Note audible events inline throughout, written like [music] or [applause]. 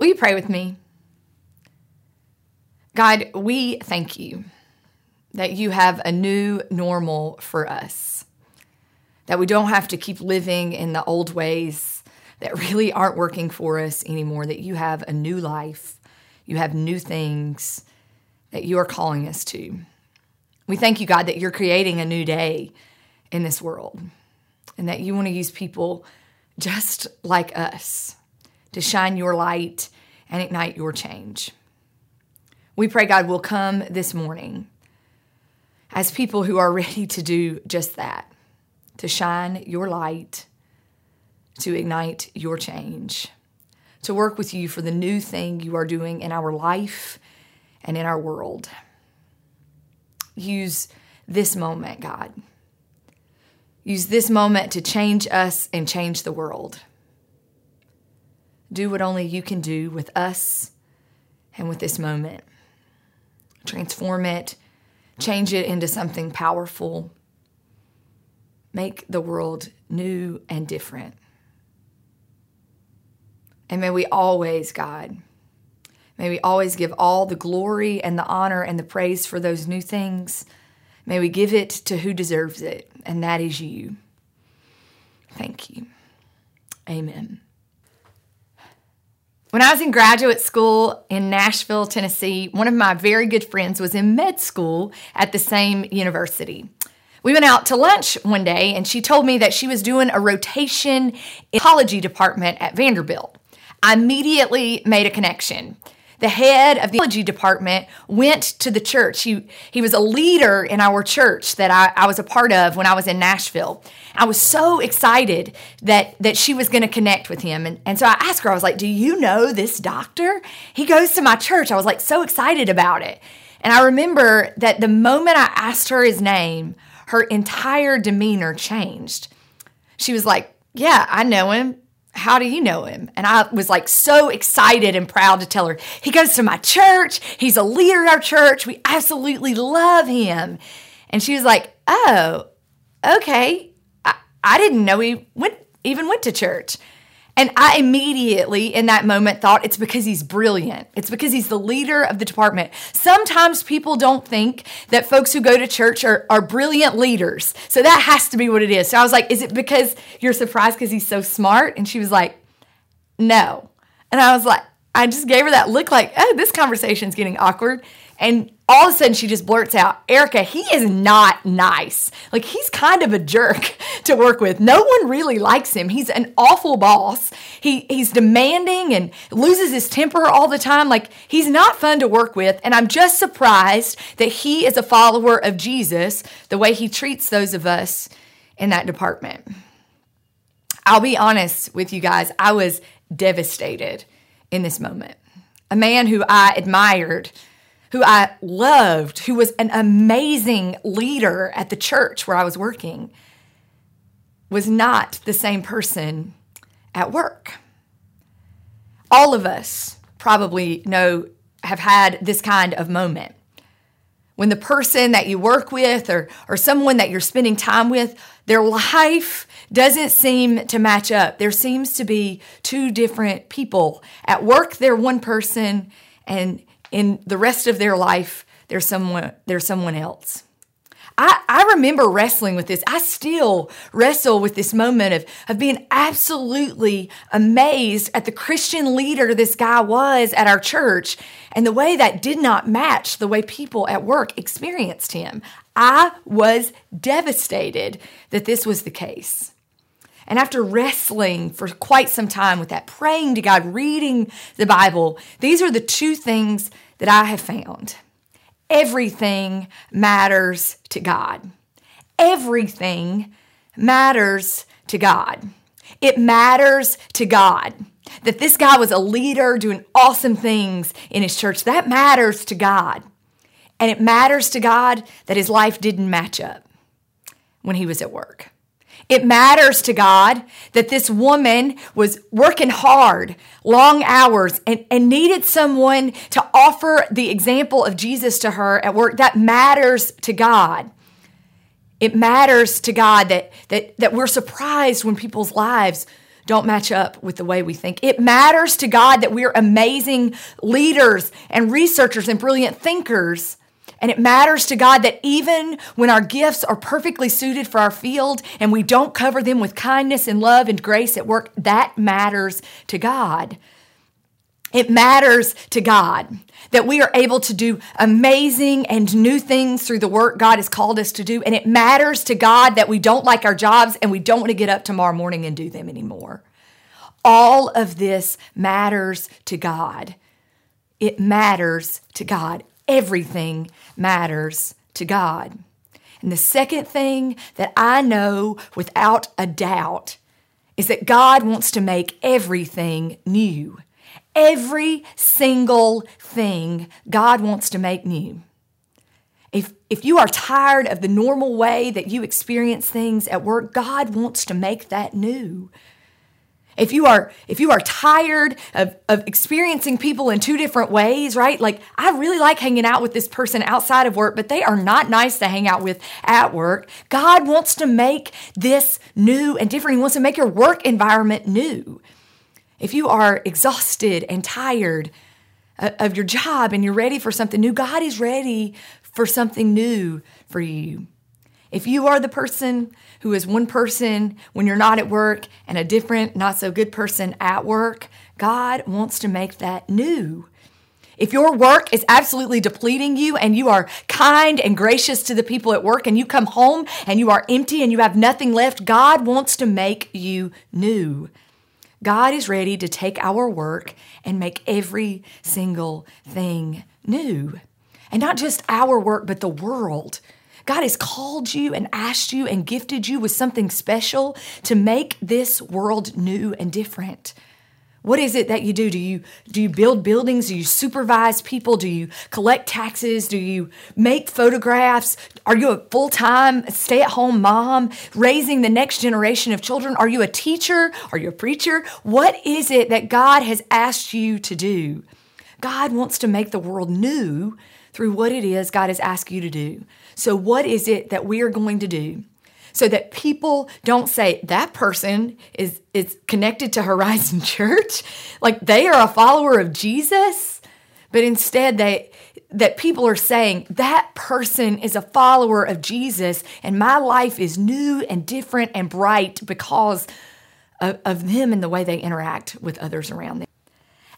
Will you pray with me? God, we thank you that you have a new normal for us, that we don't have to keep living in the old ways that really aren't working for us anymore, that you have a new life, you have new things that you are calling us to. We thank you, God, that you're creating a new day in this world and that you want to use people just like us to shine your light and ignite your change. We pray God will come this morning as people who are [laughs] ready to do just that to shine your light, to ignite your change, to work with you for the new thing you are doing in our life and in our world. Use this moment, God. Use this moment to change us and change the world. Do what only you can do with us and with this moment. Transform it, change it into something powerful. Make the world new and different. And may we always, God, may we always give all the glory and the honor and the praise for those new things. May we give it to who deserves it, and that is you. Thank you. Amen. When I was in graduate school in Nashville, Tennessee, one of my very good friends was in med school at the same university. We went out to lunch one day and she told me that she was doing a rotation in the ecology department at Vanderbilt. I immediately made a connection the head of the theology department went to the church. He, he was a leader in our church that I, I was a part of when I was in Nashville. I was so excited that, that she was going to connect with him. And, and so I asked her, I was like, Do you know this doctor? He goes to my church. I was like so excited about it. And I remember that the moment I asked her his name, her entire demeanor changed. She was like, Yeah, I know him how do you know him? And I was like so excited and proud to tell her, he goes to my church. He's a leader in our church. We absolutely love him. And she was like, oh, okay. I, I didn't know he went, even went to church. And I immediately, in that moment, thought it's because he's brilliant. It's because he's the leader of the department. Sometimes people don't think that folks who go to church are, are brilliant leaders. So that has to be what it is. So I was like, Is it because you're surprised because he's so smart? And she was like, No. And I was like, I just gave her that look like, Oh, this conversation's getting awkward. And all of a sudden she just blurts out, Erica, he is not nice. Like he's kind of a jerk [laughs] to work with. No one really likes him. He's an awful boss. He he's demanding and loses his temper all the time. Like he's not fun to work with. And I'm just surprised that he is a follower of Jesus the way he treats those of us in that department. I'll be honest with you guys, I was devastated in this moment. A man who I admired who I loved, who was an amazing leader at the church where I was working, was not the same person at work. All of us probably know, have had this kind of moment. When the person that you work with or, or someone that you're spending time with, their life doesn't seem to match up. There seems to be two different people. At work, they're one person, and in the rest of their life, there's someone, there's someone else. I, I remember wrestling with this. I still wrestle with this moment of, of being absolutely amazed at the Christian leader this guy was at our church and the way that did not match the way people at work experienced him. I was devastated that this was the case. And after wrestling for quite some time with that, praying to God, reading the Bible, these are the two things that I have found. Everything matters to God. Everything matters to God. It matters to God that this guy was a leader doing awesome things in his church. That matters to God. And it matters to God that his life didn't match up when he was at work. It matters to God that this woman was working hard, long hours, and, and needed someone to offer the example of Jesus to her at work. That matters to God. It matters to God that, that, that we're surprised when people's lives don't match up with the way we think. It matters to God that we're amazing leaders and researchers and brilliant thinkers. And it matters to God that even when our gifts are perfectly suited for our field and we don't cover them with kindness and love and grace at work, that matters to God. It matters to God that we are able to do amazing and new things through the work God has called us to do. And it matters to God that we don't like our jobs and we don't want to get up tomorrow morning and do them anymore. All of this matters to God. It matters to God. Everything matters to God. And the second thing that I know without a doubt is that God wants to make everything new. Every single thing God wants to make new. If, if you are tired of the normal way that you experience things at work, God wants to make that new. If you are if you are tired of, of experiencing people in two different ways, right? Like I really like hanging out with this person outside of work, but they are not nice to hang out with at work. God wants to make this new and different. He wants to make your work environment new. If you are exhausted and tired uh, of your job and you're ready for something new, God is ready for something new for you. If you are the person who is one person when you're not at work and a different, not so good person at work, God wants to make that new. If your work is absolutely depleting you and you are kind and gracious to the people at work and you come home and you are empty and you have nothing left, God wants to make you new. God is ready to take our work and make every single thing new. And not just our work, but the world. God has called you and asked you and gifted you with something special to make this world new and different. What is it that you do? Do you do you build buildings? Do you supervise people? Do you collect taxes? Do you make photographs? Are you a full-time stay-at-home mom raising the next generation of children? Are you a teacher? Are you a preacher? What is it that God has asked you to do? God wants to make the world new through what it is God has asked you to do. So what is it that we are going to do? so that people don't say that person is is connected to Horizon [laughs] Church, like they are a follower of Jesus, but instead they that people are saying that person is a follower of Jesus and my life is new and different and bright because of, of them and the way they interact with others around them.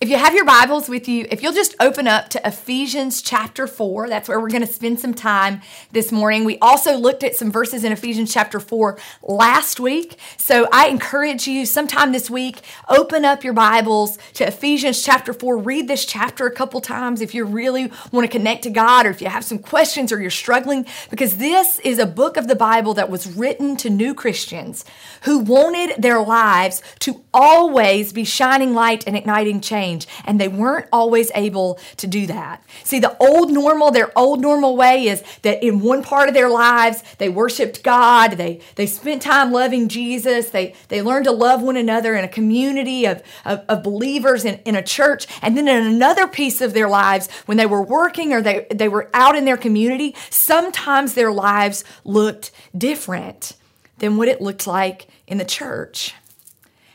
If you have your Bibles with you, if you'll just open up to Ephesians chapter 4, that's where we're going to spend some time this morning. We also looked at some verses in Ephesians chapter 4 last week. So I encourage you sometime this week, open up your Bibles to Ephesians chapter 4. Read this chapter a couple times if you really want to connect to God or if you have some questions or you're struggling, because this is a book of the Bible that was written to new Christians who wanted their lives to always be shining light and igniting change change, and they weren't always able to do that. See, the old normal, their old normal way is that in one part of their lives, they worshiped God, they, they spent time loving Jesus, they, they learned to love one another in a community of, of, of believers in, in a church, and then in another piece of their lives, when they were working or they, they were out in their community, sometimes their lives looked different than what it looked like in the church.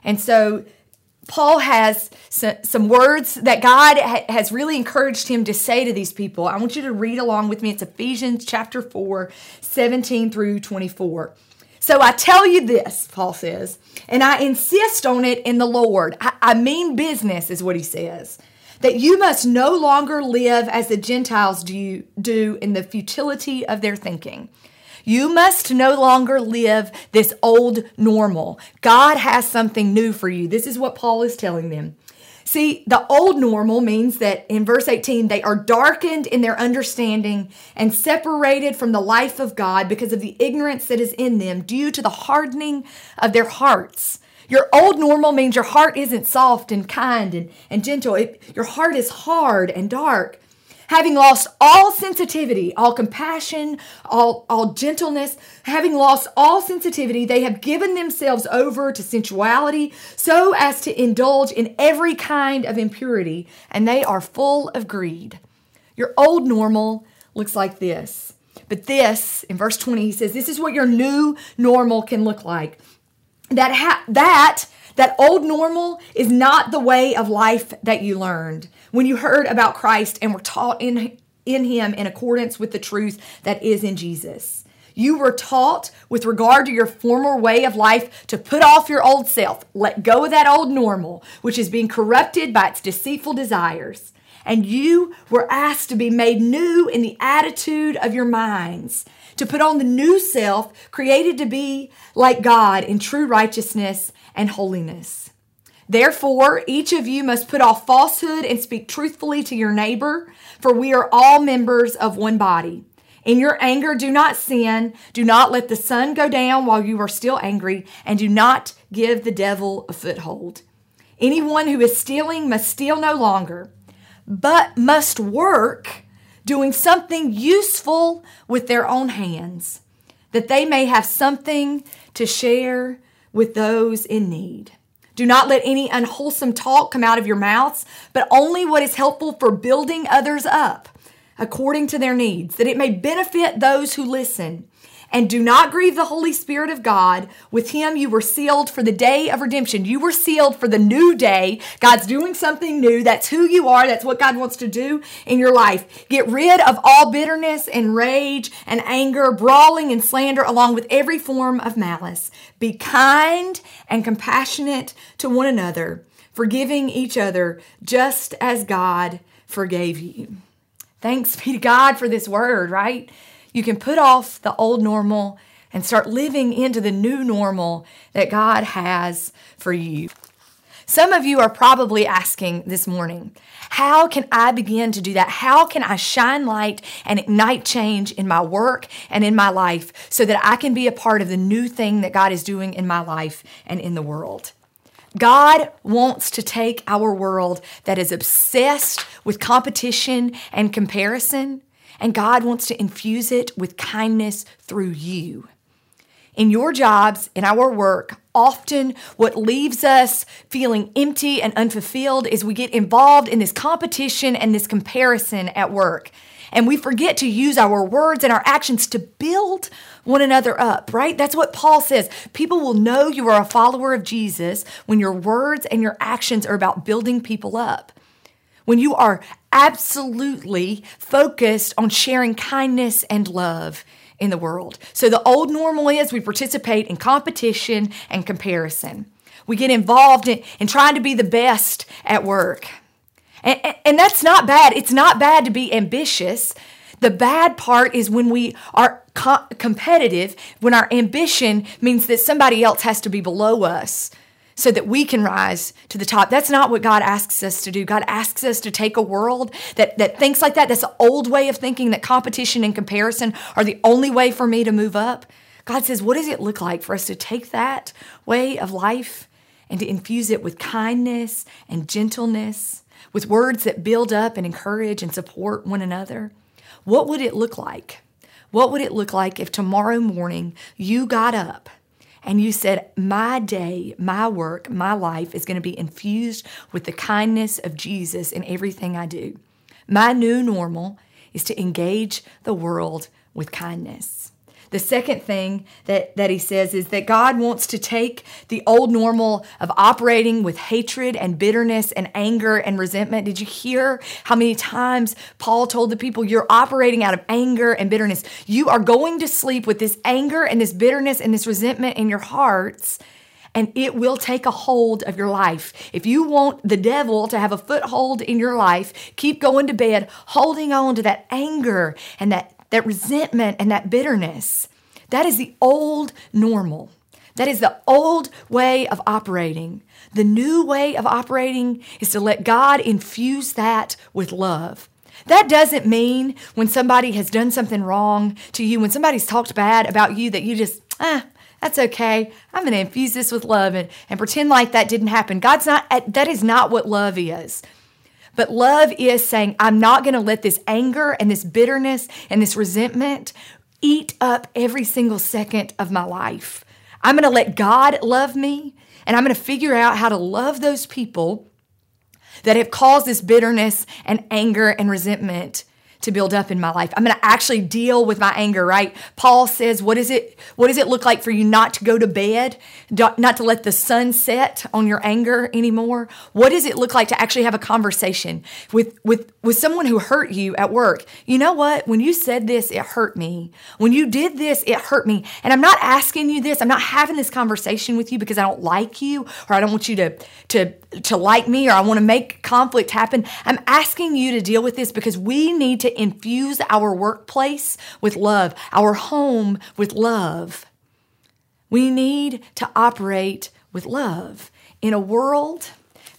And so Paul has some words that God has really encouraged him to say to these people. I want you to read along with me. It's Ephesians chapter 4, 17 through 24. So I tell you this, Paul says, and I insist on it in the Lord. I, I mean business, is what he says. That you must no longer live as the Gentiles do, do in the futility of their thinking. You must no longer live this old normal. God has something new for you. This is what Paul is telling them. See, the old normal means that in verse 18, they are darkened in their understanding and separated from the life of God because of the ignorance that is in them due to the hardening of their hearts. Your old normal means your heart isn't soft and kind and, and gentle. It, your heart is hard and dark having lost all sensitivity, all compassion, all, all gentleness, having lost all sensitivity, they have given themselves over to sensuality so as to indulge in every kind of impurity, and they are full of greed. Your old normal looks like this. But this, in verse 20, he says, this is what your new normal can look like. That, ha- that That old normal is not the way of life that you learned when you heard about Christ and were taught in, in Him in accordance with the truth that is in Jesus. You were taught with regard to your former way of life to put off your old self, let go of that old normal, which is being corrupted by its deceitful desires. And you were asked to be made new in the attitude of your minds, to put on the new self created to be like God in true righteousness and holiness. Therefore, each of you must put off falsehood and speak truthfully to your neighbor, for we are all members of one body. In your anger, do not sin. Do not let the sun go down while you are still angry, and do not give the devil a foothold. Anyone who is stealing must steal no longer, but must work doing something useful with their own hands, that they may have something to share with those in need. Do not let any unwholesome talk come out of your mouths, but only what is helpful for building others up according to their needs, that it may benefit those who listen. And do not grieve the Holy Spirit of God. With Him, you were sealed for the day of redemption. You were sealed for the new day. God's doing something new. That's who you are. That's what God wants to do in your life. Get rid of all bitterness and rage and anger, brawling and slander, along with every form of malice. Be kind and compassionate to one another, forgiving each other, just as God forgave you. Thanks be to God for this word, right? You can put off the old normal and start living into the new normal that God has for you. Some of you are probably asking this morning, how can I begin to do that? How can I shine light and ignite change in my work and in my life so that I can be a part of the new thing that God is doing in my life and in the world? God wants to take our world that is obsessed with competition and comparison, and God wants to infuse it with kindness through you. In your jobs, in our work, often what leaves us feeling empty and unfulfilled is we get involved in this competition and this comparison at work. And we forget to use our words and our actions to build one another up, right? That's what Paul says. People will know you are a follower of Jesus when your words and your actions are about building people up. When you are absolutely focused on sharing kindness and love in the world. So the old normal is we participate in competition and comparison. We get involved in, in trying to be the best at work. And, and that's not bad. It's not bad to be ambitious. The bad part is when we are co- competitive, when our ambition means that somebody else has to be below us so that we can rise to the top. That's not what God asks us to do. God asks us to take a world that, that thinks like that. That's the old way of thinking that competition and comparison are the only way for me to move up. God says, what does it look like for us to take that way of life and to infuse it with kindness and gentleness? with words that build up and encourage and support one another? What would it look like? What would it look like if tomorrow morning you got up and you said, My day, my work, my life is going to be infused with the kindness of Jesus in everything I do? My new normal is to engage the world with kindness. The second thing that, that he says is that God wants to take the old normal of operating with hatred and bitterness and anger and resentment. Did you hear how many times Paul told the people, You're operating out of anger and bitterness? You are going to sleep with this anger and this bitterness and this resentment in your hearts and it will take a hold of your life. If you want the devil to have a foothold in your life, keep going to bed holding on to that anger and that that resentment and that bitterness. That is the old normal. That is the old way of operating. The new way of operating is to let God infuse that with love. That doesn't mean when somebody has done something wrong to you, when somebody's talked bad about you, that you just, ah, that's okay. I'm going to infuse this with love and, and pretend like that didn't happen. God's not, that is not what love is. But love is saying, I'm not going to let this anger and this bitterness and this resentment eat up every single second of my life. I'm going to let God love me and I'm going to figure out how to love those people that have caused this bitterness and anger and resentment to build up in my life. I'm going to actually deal with my anger, right? Paul says, what is it what does it look like for you not to go to bed, not to let the sun set on your anger anymore? What does it look like to actually have a conversation with with with someone who hurt you at work? You know what? When you said this, it hurt me. When you did this, it hurt me. And I'm not asking you this. I'm not having this conversation with you because I don't like you or I don't want you to to to like me or I want to make conflict happen. I'm asking you to deal with this because we need to infuse our workplace with love, our home with love. We need to operate with love in a world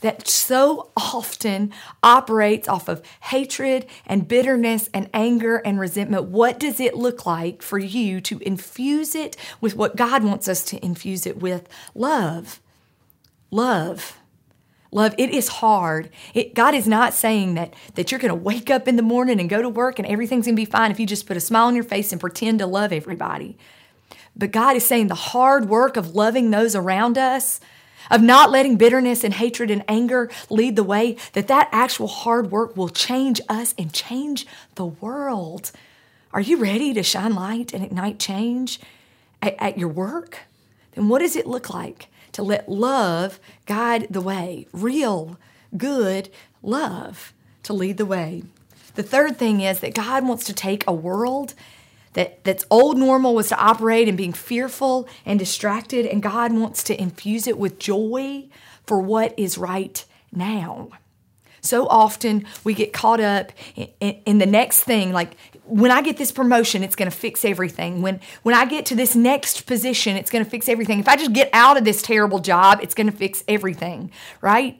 that so often operates off of hatred and bitterness and anger and resentment. What does it look like for you to infuse it with what God wants us to infuse it with? Love. Love. Love, it is hard. It, God is not saying that, that you're going to wake up in the morning and go to work and everything's going to be fine if you just put a smile on your face and pretend to love everybody. But God is saying the hard work of loving those around us, of not letting bitterness and hatred and anger lead the way, that that actual hard work will change us and change the world. Are you ready to shine light and ignite change at, at your work? Then what does it look like? To let love guide the way, real, good love to lead the way. The third thing is that God wants to take a world that, that's old normal was to operate in being fearful and distracted, and God wants to infuse it with joy for what is right now. So often we get caught up in, in, in the next thing, like when I get this promotion, it's going to fix everything. When when I get to this next position, it's going to fix everything. If I just get out of this terrible job, it's going to fix everything, right?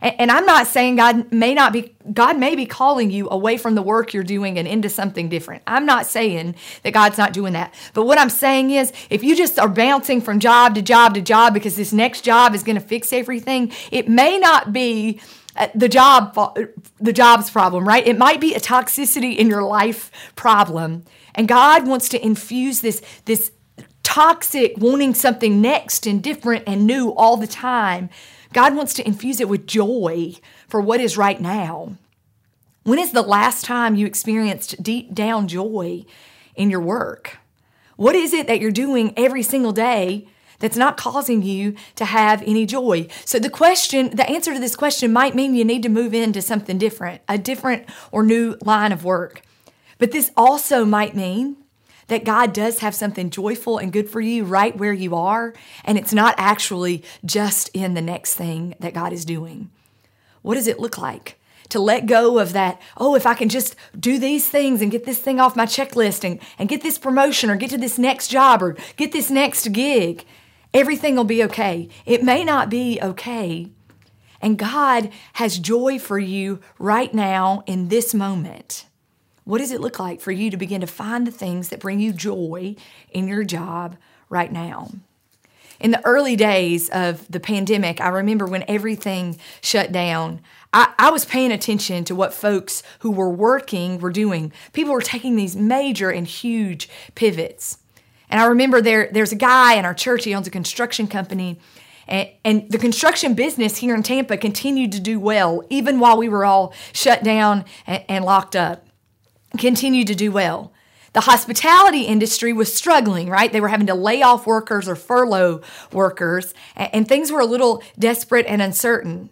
And, and I'm not saying God may not be God may be calling you away from the work you're doing and into something different. I'm not saying that God's not doing that. But what I'm saying is if you just are bouncing from job to job to job because this next job is going to fix everything, it may not be Uh, the job uh, the job's problem right? It might be a toxicity in your life problem. And god wants to infuse this this toxic wanting something next and different and new all the time. God wants to infuse it with joy for what is right now. When is the last time you experienced deep down joy in your work? What is it that you're doing every single day that's not causing you to have any joy. So the question, the answer to this question might mean you need to move into something different, a different or new line of work. But this also might mean that God does have something joyful and good for you right where you are, and it's not actually just in the next thing that God is doing. What does it look like? To let go of that, oh, if I can just do these things and get this thing off my checklist and, and get this promotion or get to this next job or get this next gig, everything will be okay. It may not be okay. And God has joy for you right now in this moment. What does it look like for you to begin to find the things that bring you joy in your job right now? In the early days of the pandemic, I remember when everything shut down, I, I, was paying attention to what folks who were working were doing. People were taking these major and huge pivots. And I remember there there's a guy in our church, he owns a construction company. And, and the construction business here in Tampa continued to do well, even while we were all shut down and, and locked up. Continued to do well. The hospitality industry was struggling, right? They were having to lay off workers or furlough workers, and, and things were a little desperate and uncertain.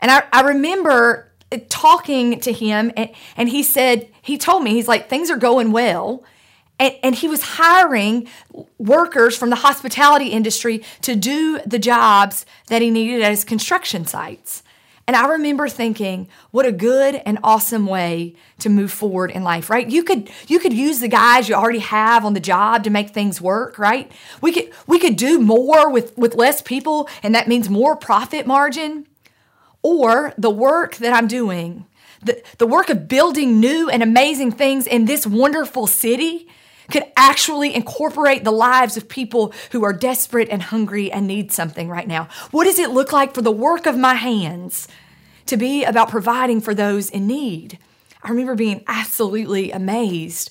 And I, I remember uh, talking to him, and, and he said, he told me, he's like, things are going well and, and he was hiring workers from the hospitality industry to do the jobs that he needed at his construction sites. And I remember thinking, what a good and awesome way to move forward in life, right? You could you could use the guys you already have on the job to make things work, right? We could we could do more with with less people and that means more profit margin. Or the work that I'm doing, the, the work of building new and amazing things in this wonderful city could actually incorporate the lives of people who are desperate and hungry and need something right now? What does it look like for the work of my hands to be about providing for those in need? I remember being absolutely amazed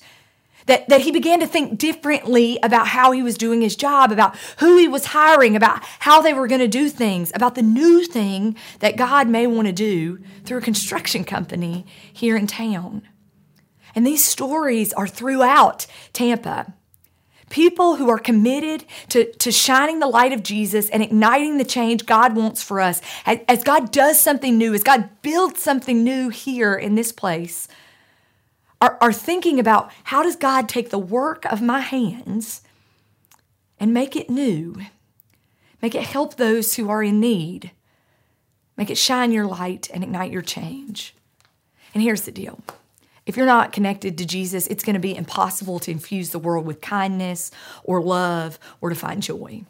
that, that he began to think differently about how he was doing his job, about who he was hiring, about how they were going to do things, about the new thing that God may want to do through a construction company here in town. And these stories are throughout Tampa. People who are committed to, to shining the light of Jesus and igniting the change God wants for us. As, as God does something new, as God builds something new here in this place, are, are thinking about how does God take the work of my hands and make it new? Make it help those who are in need. Make it shine your light and ignite your change. And here's the deal if you're not connected to Jesus, it's going to be impossible to infuse the world with kindness or love or to find joy.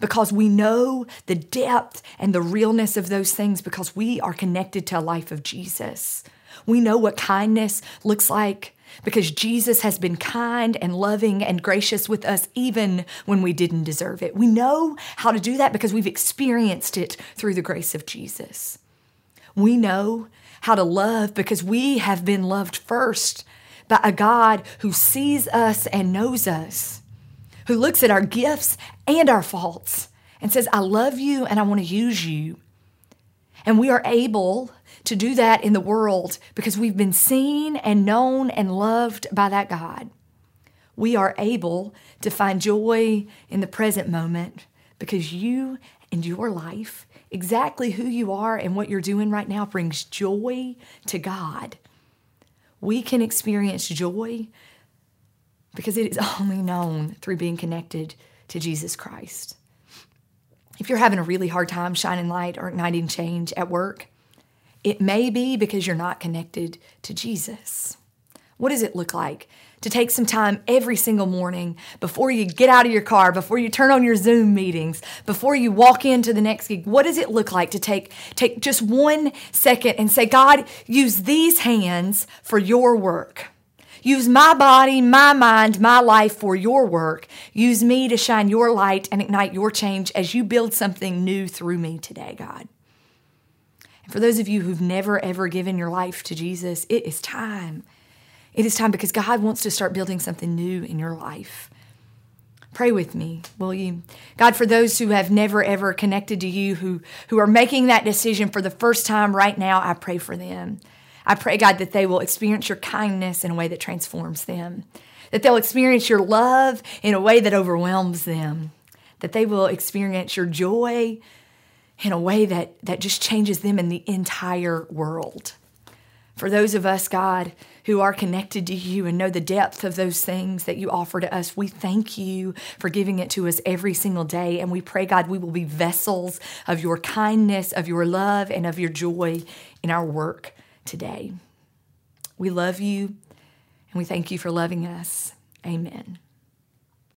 Because we know the depth and the realness of those things because we are connected to a life of Jesus. We know what kindness looks like because Jesus has been kind and loving and gracious with us even when we didn't deserve it. We know how to do that because we've experienced it through the grace of Jesus. We know how to love because we have been loved first by a God who sees us and knows us, who looks at our gifts and our faults and says, I love you and I want to use you. And we are able to do that in the world because we've been seen and known and loved by that God. We are able to find joy in the present moment because you and your life exactly who you are and what you're doing right now brings joy to God. We can experience joy because it is only known through being connected to Jesus Christ. If you're having a really hard time shining light or igniting change at work, it may be because you're not connected to Jesus. What does it look like to take some time every single morning before you get out of your car, before you turn on your Zoom meetings, before you walk into the next gig. What does it look like to take take just one second and say, God, use these hands for your work. Use my body, my mind, my life for your work. Use me to shine your light and ignite your change as you build something new through me today, God. And for those of you who've never ever given your life to Jesus, it is time it is time because God wants to start building something new in your life. Pray with me, will you? God, for those who have never ever connected to you, who, who are making that decision for the first time right now, I pray for them. I pray, God, that they will experience your kindness in a way that transforms them, that they'll experience your love in a way that overwhelms them, that they will experience your joy in a way that, that just changes them in the entire world. For those of us, God, who are connected to you and know the depth of those things that you offer to us, we thank you for giving it to us every single day. And we pray, God, we will be vessels of your kindness, of your love, and of your joy in our work today. We love you and we thank you for loving us. Amen.